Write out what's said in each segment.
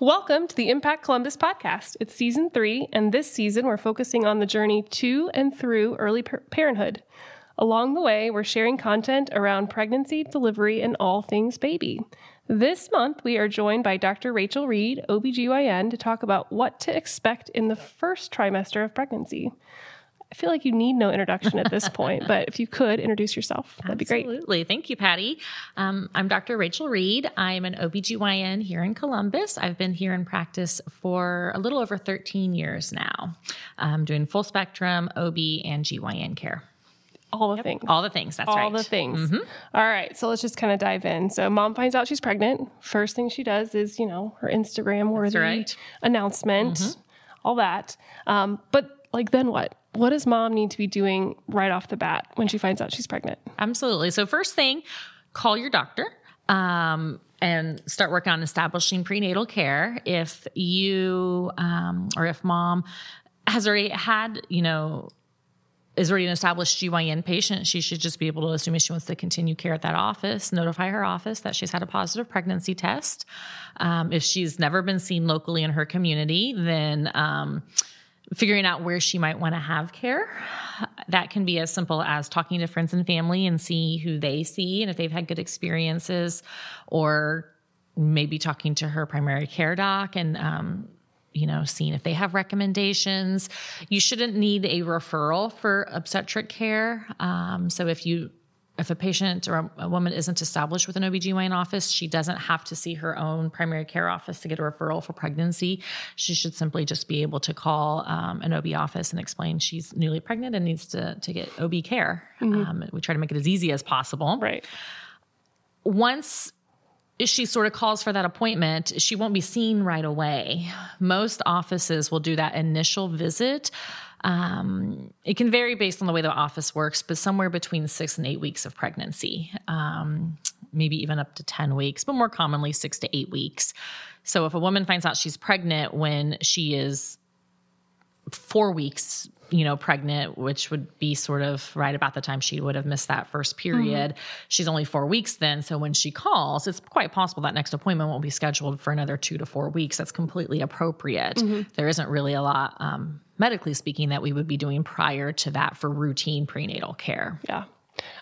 Welcome to the Impact Columbus podcast. It's season three, and this season we're focusing on the journey to and through early par- parenthood. Along the way, we're sharing content around pregnancy, delivery, and all things baby. This month, we are joined by Dr. Rachel Reed, OBGYN, to talk about what to expect in the first trimester of pregnancy. I feel like you need no introduction at this point, but if you could introduce yourself, that'd be great. Absolutely. Thank you, Patty. Um, I'm Dr. Rachel Reed. I'm an OBGYN here in Columbus. I've been here in practice for a little over 13 years now. I'm doing full spectrum OB and GYN care. All the things. All the things. That's all right. All the things. All right, so let's just kind of dive in. So, mom finds out she's pregnant. First thing she does is, you know, her Instagram worthy right. announcement, all that. Um, but like, then what? What does mom need to be doing right off the bat when she finds out she's pregnant? Absolutely. So, first thing, call your doctor. Um, and start working on establishing prenatal care. If you um, or if mom has already had, you know, is already an established GYN patient, she should just be able to, assuming she wants to continue care at that office, notify her office that she's had a positive pregnancy test. Um, if she's never been seen locally in her community, then um, figuring out where she might want to have care. That can be as simple as talking to friends and family and see who they see and if they've had good experiences, or maybe talking to her primary care doc and um, you know, seeing if they have recommendations. You shouldn't need a referral for obstetric care. Um, so if you if a patient or a, woman isn't established with an OBGYN office, she doesn't have to see her own primary care office to get a referral for pregnancy. She should simply just be able to call um, an OB office and explain she's newly pregnant and needs to, to get OB care. Um, we try to make it as easy as possible Right. once she sort of calls for that appointment, she won't be seen right away. Most offices will do that initial visit. Um, it can vary based on the way the office works, but somewhere between six and eight weeks of pregnancy, um, maybe even up to 10 weeks, but more commonly six to eight weeks. So if a woman finds out she's pregnant when she is four weeks you know pregnant which would be sort of right about the time she would have missed that first period. She's only four weeks then so when she calls it's quite possible that next appointment won't be scheduled for another two to four weeks. That's completely appropriate. There isn't really a lot um, medically speaking that we would be doing prior to that for routine prenatal care. Yeah.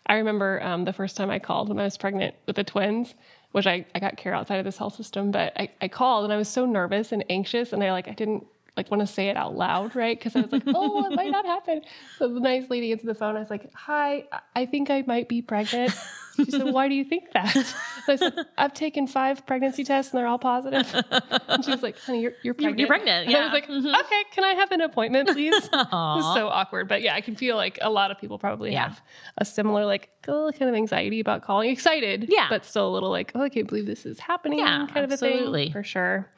I remember um, the first time I called when I was pregnant with the twins, which I, I got care outside of this health system, but I, I called and I was so nervous and anxious and I like I didn't like want to say it out loud, right? Because I was like, oh, it might not happen. So the nice lady answered the phone. I was like, hi, I- I think I might be pregnant. She said, why do you think that? And I said, I've taken five pregnancy tests and they're all positive. And she was like, honey, you're, you're pregnant. pregnant, And I was like, yeah. Mhm. okay, can I have an appointment, please? It was so awkward. But yeah, I can feel like a lot of people probably Yeah. have a similar like kind of anxiety about calling. Excited, Yeah. but still a little like, oh, I can't believe this is happening. Yeah, kind of a thing for sure.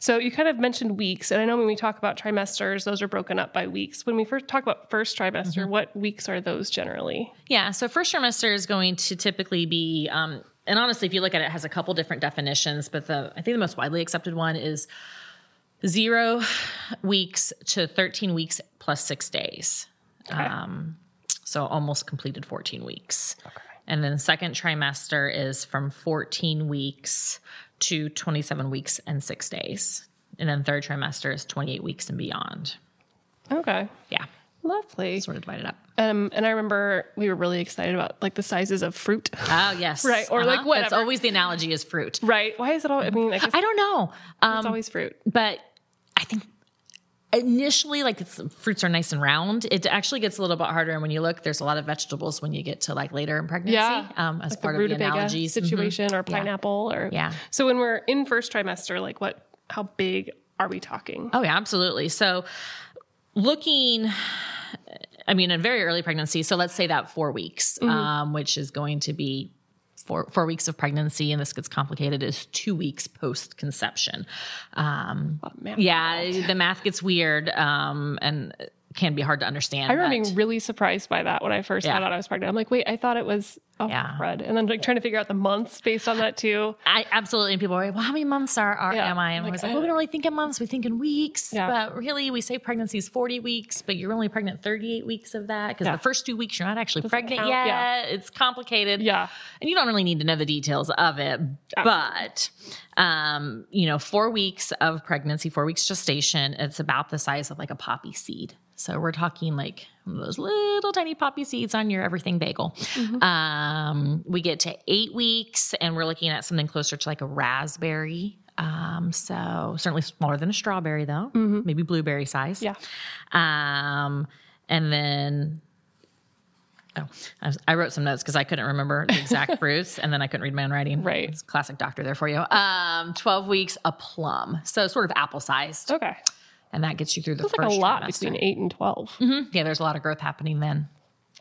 So you kind of mentioned weeks, and I know when we talk about trimesters, those are broken up by weeks. When we first talk about first trimester, Mm-hmm. what weeks are those generally? Yeah, so first trimester is going to typically be, um, and honestly, if you look at it, it has a couple different definitions, but the I think the most widely accepted one is zero weeks to 13 weeks plus six days. Um, so almost completed 14 weeks. And then second trimester is from 14 weeks to 27 weeks and six days. And then third trimester is 28 weeks and beyond. Okay, Yeah, lovely. sort of divided up. Um, and I remember we were really excited about like the sizes of fruit. Oh, yes. Right, or, like, That's whatever. always the analogy is fruit. right? Why is it all? I mean, I guess I don't know. Um, it's always fruit. but I think initially, like it's, fruits are nice and round. It actually gets a little bit harder. And when you look, there's a lot of vegetables when you get to like later in pregnancy. Yeah, Um, as like part the of the analogies. Mhm. situation or pineapple or Yeah. So when we're in first trimester, like what? How big are we talking? Oh, yeah, absolutely. So looking. I mean, in very early pregnancy, so let's say that four weeks, Mm-hmm. um, which is going to be four, four weeks of pregnancy, and this gets complicated, is two weeks post conception. Um, math yeah, the math gets weird um, and can be hard to understand. I remember but- being really surprised by that when I first Yeah. found out I was pregnant. I'm like, wait, I thought it was oh, Yeah. crud. And then like trying to figure out the months based on that too. I absolutely. And people are like, well, how many months are, are Yeah. am I? And I Like, was like, well, we don't really think in months. We think in weeks. Yeah. But really, we say pregnancy is 40 weeks, but you're only pregnant 38 weeks of that because Yeah. the first two weeks you're not actually pregnant count, yet. yeah. It's complicated. Yeah. And you don't really need to know the details of it. But Um, you know, four weeks of pregnancy, four weeks gestation, it's about the size of like a poppy seed. So we're talking like those little tiny poppy seeds on your everything bagel. Mm-hmm. Um, we get to eight weeks and we're looking at something closer to like a raspberry. Um, so certainly smaller than a strawberry though, mm-hmm. maybe blueberry size. Yeah. Um, and then Oh, I, I wrote some notes because I couldn't remember the exact fruits, and then I couldn't read my own writing. Right, it's classic doctor there for you. Um, twelve weeks, a plum, so sort of apple sized. Okay, and that gets you through the That's first like a lot trimester. between eight and 12 mm-hmm. Yeah, there's a lot of growth happening then.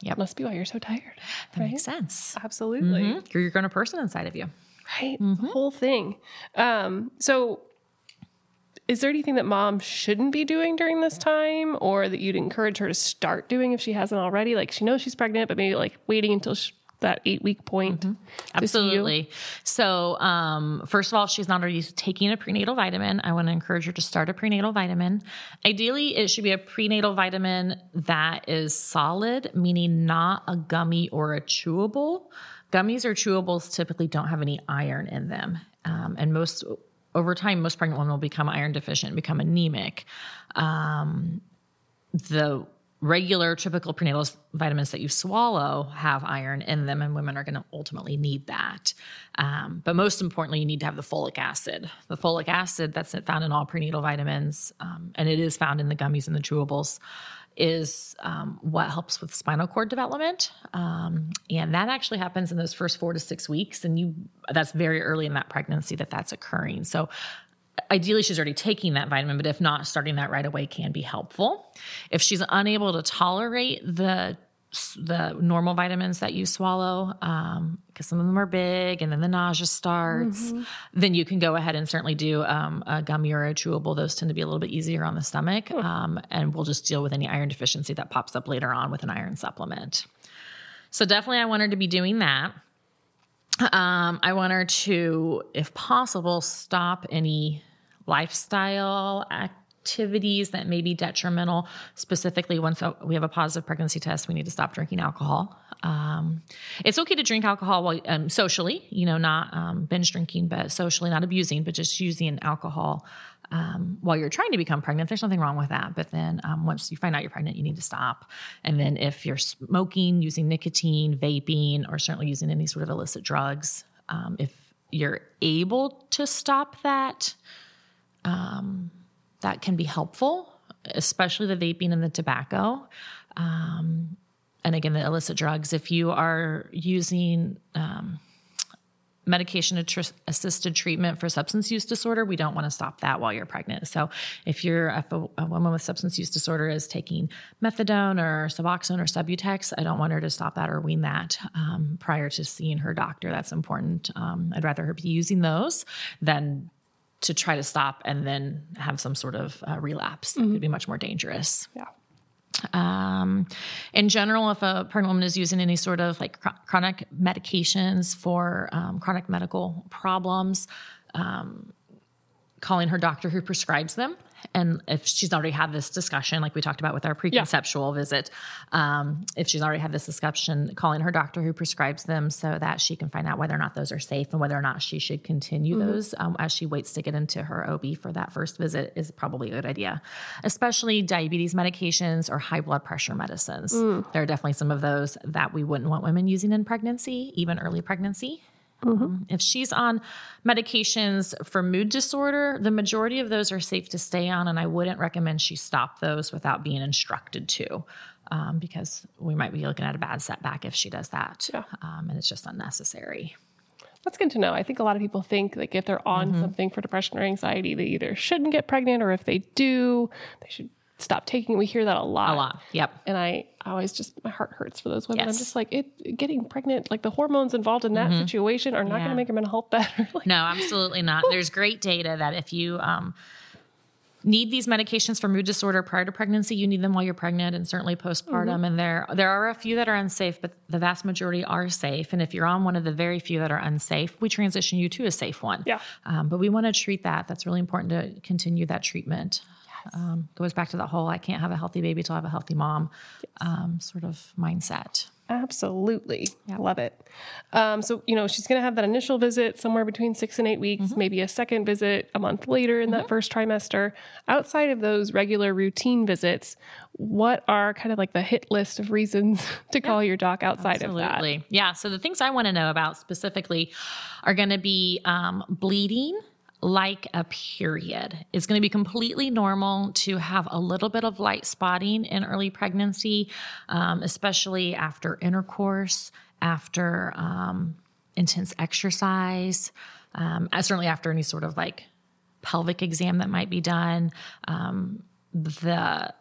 Yep, must be why you're so tired. That right? makes sense. Absolutely, mm-hmm. you're, you're growing a person inside of you. Right, mm-hmm. the whole thing. Um, so is there anything that mom shouldn't be doing during this time or that you'd encourage her to start doing if she hasn't already? Like she knows she's pregnant, but maybe like waiting until she, that eight week point. Mm-hmm. Absolutely. So, um, first of all, she's not already taking a prenatal vitamin, I want to encourage her to start a prenatal vitamin. Ideally, it should be a prenatal vitamin that is solid, meaning not a gummy or a chewable. Gummies or chewables typically don't have any iron in them. Um, and most over time, most pregnant women will become iron deficient, become anemic. Um, the regular typical prenatal vitamins that you swallow have iron in them and women are going to ultimately need that. Um, but most importantly you need to have the folic acid. The folic acid that's found in all prenatal vitamins um, and it is found in the gummies and the chewables is um, what helps with spinal cord development. Um, and that actually happens in those first four to six weeks and you that's very early in that pregnancy that that's occurring. So ideally she's already taking that vitamin but if not starting that right away can be helpful. If she's unable to tolerate the the normal vitamins that you swallow because um, some of them are big and then the nausea starts mm-hmm. then you can go ahead and certainly do um, a gummy or a chewable. Those tend to be a little bit easier on the stomach um, and we'll just deal with any iron deficiency that pops up later on with an iron supplement. So definitely i want her to be doing that. Um, i want her to if possible stop any lifestyle activities that may be detrimental. Specifically, once we have a positive pregnancy test, we need to stop drinking alcohol. Um, it's okay to drink alcohol while, um, socially, you know, not um, binge drinking, but socially, not abusing, but just using alcohol um, while you're trying to become pregnant. There's nothing wrong with that. But then um, once you find out you're pregnant, you need to stop. And then if you're smoking, using nicotine, vaping, or certainly using any sort of illicit drugs, um, if you're able to stop that, um, that can be helpful, especially the vaping and the tobacco. Um, and again, the illicit drugs. If you are using um, medication assisted treatment for substance use disorder, we don't want to stop that while you're pregnant. So, if you're if a, a, woman with substance use disorder is taking methadone or Suboxone or Subutex, I don't want her to stop that or wean that um, prior to seeing her doctor. That's important. Um, I'd rather her be using those than to try to stop and then have some sort of uh, relapse. Mm-hmm. It could be much more dangerous. Yeah. Um, in general, if a pregnant woman is using any sort of like cr- chronic medications for um, chronic medical problems, um, calling her doctor who prescribes them and if she's already had this discussion, like we talked about with our preconceptual yeah. visit, um, if she's already had this discussion, calling her doctor who prescribes them so that she can find out whether or not those are safe and whether or not she should continue mm-hmm. those um, as she waits to get into her OB for that first visit is probably a good idea, especially diabetes medications or high blood pressure medicines. Mm. There are definitely some of those that we wouldn't want women using in pregnancy, even early pregnancy. Mm-hmm. Um, if she's on medications for mood disorder, the majority of those are safe to stay on, and I wouldn't recommend she stop those without being instructed to, um, because we might be looking at a bad setback if she does that, yeah. um, and it's just unnecessary. That's good to know. I think a lot of people think like if they're on mm-hmm. something for depression or anxiety, they either shouldn't get pregnant, or if they do, they should stop taking. We hear that a lot. A lot. Yep. And I always just my heart hurts for those women. Yes. I'm just like it getting pregnant, like the hormones involved in that mm-hmm. situation are not yeah. going to make your mental health better. like, no, absolutely not. There's great data that if you um, need these medications for mood disorder prior to pregnancy, you need them while you're pregnant and certainly postpartum. Mm-hmm. And there there are a few that are unsafe, but the vast majority are safe. And if you're on one of the very few that are unsafe, we transition you to a safe one. Yeah. Um, but we want to treat that. That's really important to continue that treatment. Um, goes back to that whole I can't have a healthy baby till I have a healthy mom um, sort of mindset. Absolutely. I love it. Um, so, you know, she's going to have that initial visit somewhere between six and eight weeks, Mm-hmm. maybe a second visit a month later in that first trimester. Outside of those regular routine visits, what are kind of like the hit list of reasons to call your doc outside of that? Absolutely. Yeah. So the things I want to know about specifically are going to be um, bleeding like a period. It's going to be completely normal to have a little bit of light spotting in early pregnancy, um, especially after intercourse, after um, intense exercise, um, uh, certainly after any sort of like pelvic exam that might be done. Um, the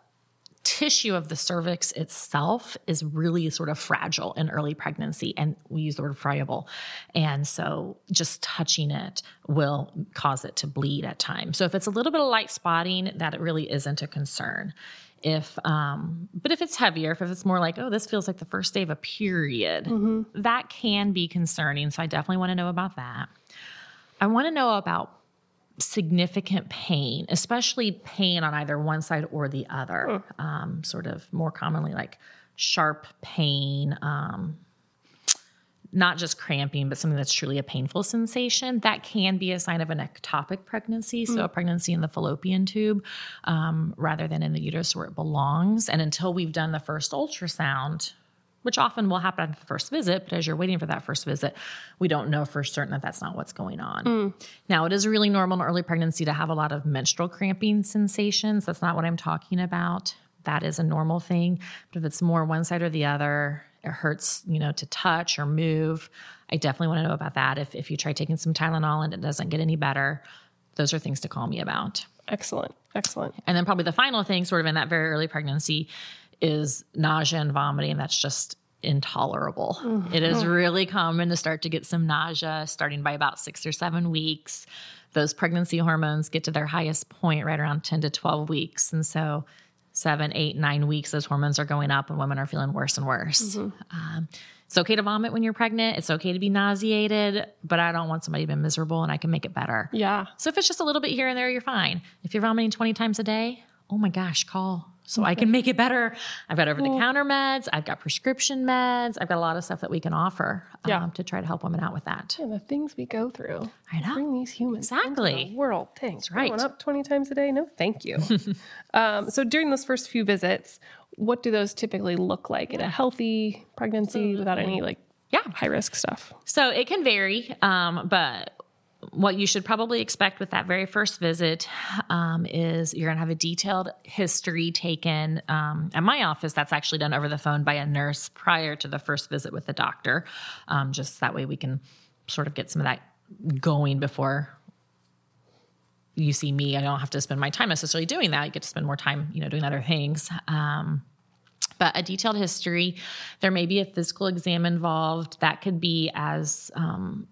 tissue of the cervix itself is really sort of fragile in early pregnancy and we use the word friable. And so just touching it will cause it to bleed at times. So if it's a little bit of light spotting that it really isn't a concern. If um but if it's heavier if it's more like oh this feels like the first day of a period that can be concerning. So i definitely want to know about that. I want to know about significant pain, especially pain on either one side or the other. Um, sort of more commonly like sharp pain, um, not just cramping, but something that's truly a painful sensation. That can be a sign of an ectopic pregnancy, so a pregnancy in the fallopian tube um, rather than in the uterus where it belongs. And until we've done the first ultrasound, which often will happen at the first visit, but as you're waiting for that first visit, we don't know for certain that that's not what's going on. Mm. Now, it is really normal in early pregnancy to have a lot of menstrual cramping sensations. That's not what I'm talking about. That is a normal thing. But if it's more one side or the other, it hurts, you know, to touch or move. I definitely want to know about that. If, if you try taking some Tylenol and it doesn't get any better, those are things to call me about. Excellent. Excellent. And then probably the final thing, sort of in that very early pregnancy, is nausea and vomiting. That's just intolerable. Mm-hmm. It is mm-hmm. really common to start to get some nausea starting by about six or seven weeks. Those pregnancy hormones get to their highest point right around 10 to 12 weeks. And so, seven, eight, nine weeks, those hormones are going up and women are feeling worse and worse. Mm-hmm. Um, it's okay to vomit when you're pregnant. It's okay to be nauseated, but I don't want somebody to be miserable and I can make it better. Yeah. So if it's just a little bit here and there, you're fine. If you're vomiting 20 times a day, oh my gosh, call so I can make it better. I've got over the counter meds, I've got prescription meds, I've got a lot of stuff that we can offer um, Yeah. to try to help women out with that. And the things we go through. I know. Bring these humans into Exactly. the world. Thanks. right. Going up 20 times a day? No, thank you. um, so during those first few visits, what do those typically look like in a healthy pregnancy without any like Yeah. high risk stuff? So it can vary, um, but what you should probably expect with that very first visit um, is you're going to have a detailed history taken. Um, at my office, that's actually done over the phone by a nurse prior to the first visit with the doctor. Um, just that way we can sort of get some of that going before you see me. I don't have to spend my time necessarily doing that. I get to spend more time, you know, doing other things. Um, but a detailed history. There may be a physical exam involved. That could be as um,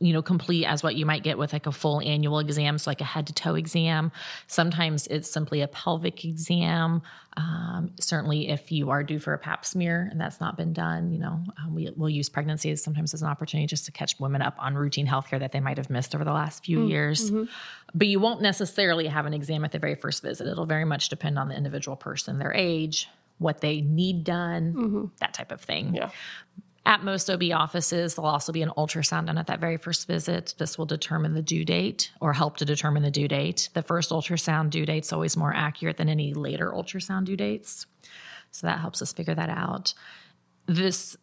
you know complete as what you might get with like a full annual exam so like a head to toe exam. Sometimes it's simply a pelvic exam. Um, certainly if you are due for a pap smear and that's not been done you know um, we, we'll use pregnancy as sometimes as an opportunity just to catch women up on routine healthcare that they might have missed over the last few years. but you won't necessarily have an exam at the very first visit. It'll very much depend on the individual person their age what they need done that type of thing. Yeah. At most OB offices, there'll also be an ultrasound done at that very first visit. This will determine the due date or help to determine the due date. The first ultrasound due date's always more accurate than any later ultrasound due dates. So that helps us figure that out. This,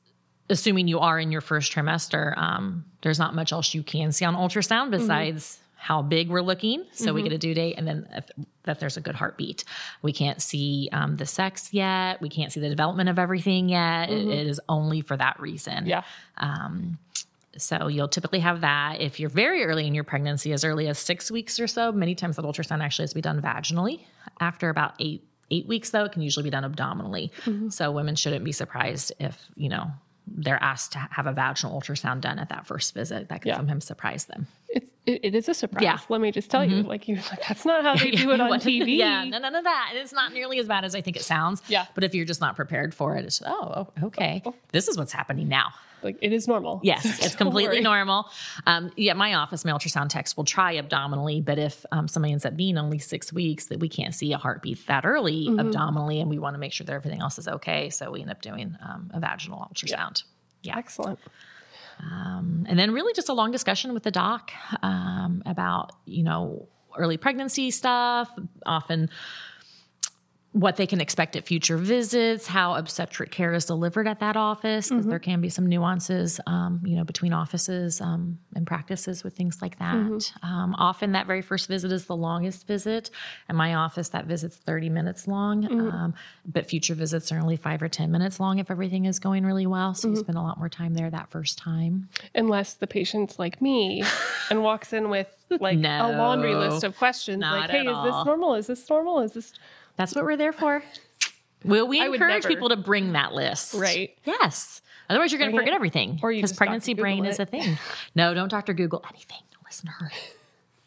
assuming you are in your first trimester, um, there's not much else you can see on ultrasound besides how big we're looking. So we mm-hmm. get a due date and then if, that there's a good heartbeat. We can't see um, the sex yet. We can't see the development of everything yet. It- mm-hmm. it is only for that reason. Yeah. Um, so you'll typically have that if you're very early in your pregnancy, as early as six weeks or so. Many times that ultrasound actually has to be done vaginally. After about eight eight weeks, though, it can usually be done abdominally. Mm-hmm. So women shouldn't be surprised if you know they're asked to have a vaginal ultrasound done at that first visit. That can Yeah. sometimes surprise them. It's it, it is a surprise. Yeah. Let me just tell you, like you, like that's not how they do it on TV. yeah, no, none of that. And it's not nearly as bad as I think it sounds. Yeah. But if you're just not prepared for it, it's oh, oh, okay. This is what's happening now. Like it is normal. Yes, it's completely worry. normal. Um, yeah, my office, my ultrasound techs will try abdominally, but if um, somebody ends up being only six weeks, that we can't see a heartbeat that early Mm-hmm. abdominally, and we want to make sure that everything else is okay, so we end up doing um, a vaginal ultrasound. Yeah. Excellent. And then really just a long discussion with the doc um, about you know early pregnancy stuff often what they can expect at future visits how obstetric care is delivered at that office because there can be some nuances um, you know between offices um, and practices with things like that. Um, often that very first visit is the longest visit. In my office that visit's 30 minutes long um, but future visits are only five or 10 minutes long if everything is going really well so you spend a lot more time there that first time. Unless the patient's like me and walks in with like a laundry list of questions like, hey, is this normal? Is this normal? Is this That's what we're there for. Will we I encourage people to bring that list. Right. Yes. Otherwise, you're going to it. forget everything. Or you because pregnancy brain Google is a thing. No, don't Dr. Google anything. Don't listen to her.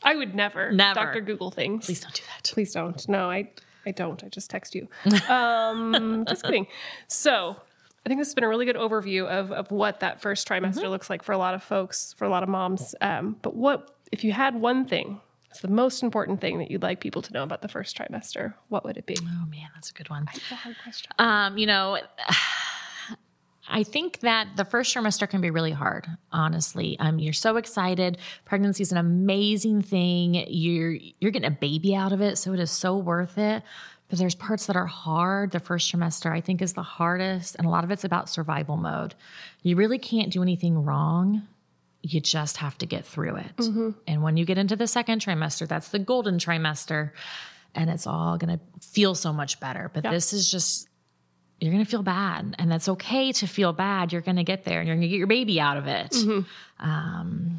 I would never, Never. Dr. Google things. Please don't do that. Please don't. No, I I don't. I just text you. Um, just kidding. So I think this has been a really good overview of of what that first trimester looks like for a lot of folks, for a lot of moms. Um, but what if you had one thing? It's the most important thing that you'd like people to know about the first trimester. What would it be? Oh man, that's a good one. It's a hard question. Um, you know, I think that the first trimester can be really hard, honestly. Um, you're so excited. Pregnancy is an amazing thing. You're you're getting a baby out of it, so it is so worth it. But there's parts that are hard. The first trimester, I think, is the hardest, and a lot of it's about survival mode. You really can't do anything wrong. You just have to get through it. And when you get into the second trimester, that's the golden trimester, and it's all gonna feel so much better. But this is just you're going to feel bad and that's okay to feel bad. You're going to get there and you're going to get your baby out of it. Um,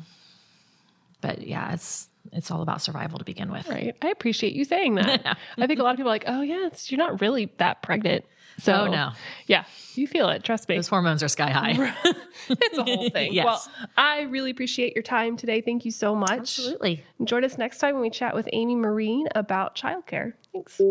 but yeah it's it's all about survival to begin with Right. I appreciate you saying that. I think a lot of people are like, oh yeah, it's, you're not really that pregnant. So Oh, no. Yeah, you feel it. Trust me. those hormones are sky high it's a whole thing. Yes. Well, I really appreciate your time today. Thank you so much. absolutely Join us next time when we chat with Amy Marine about childcare. Thanks.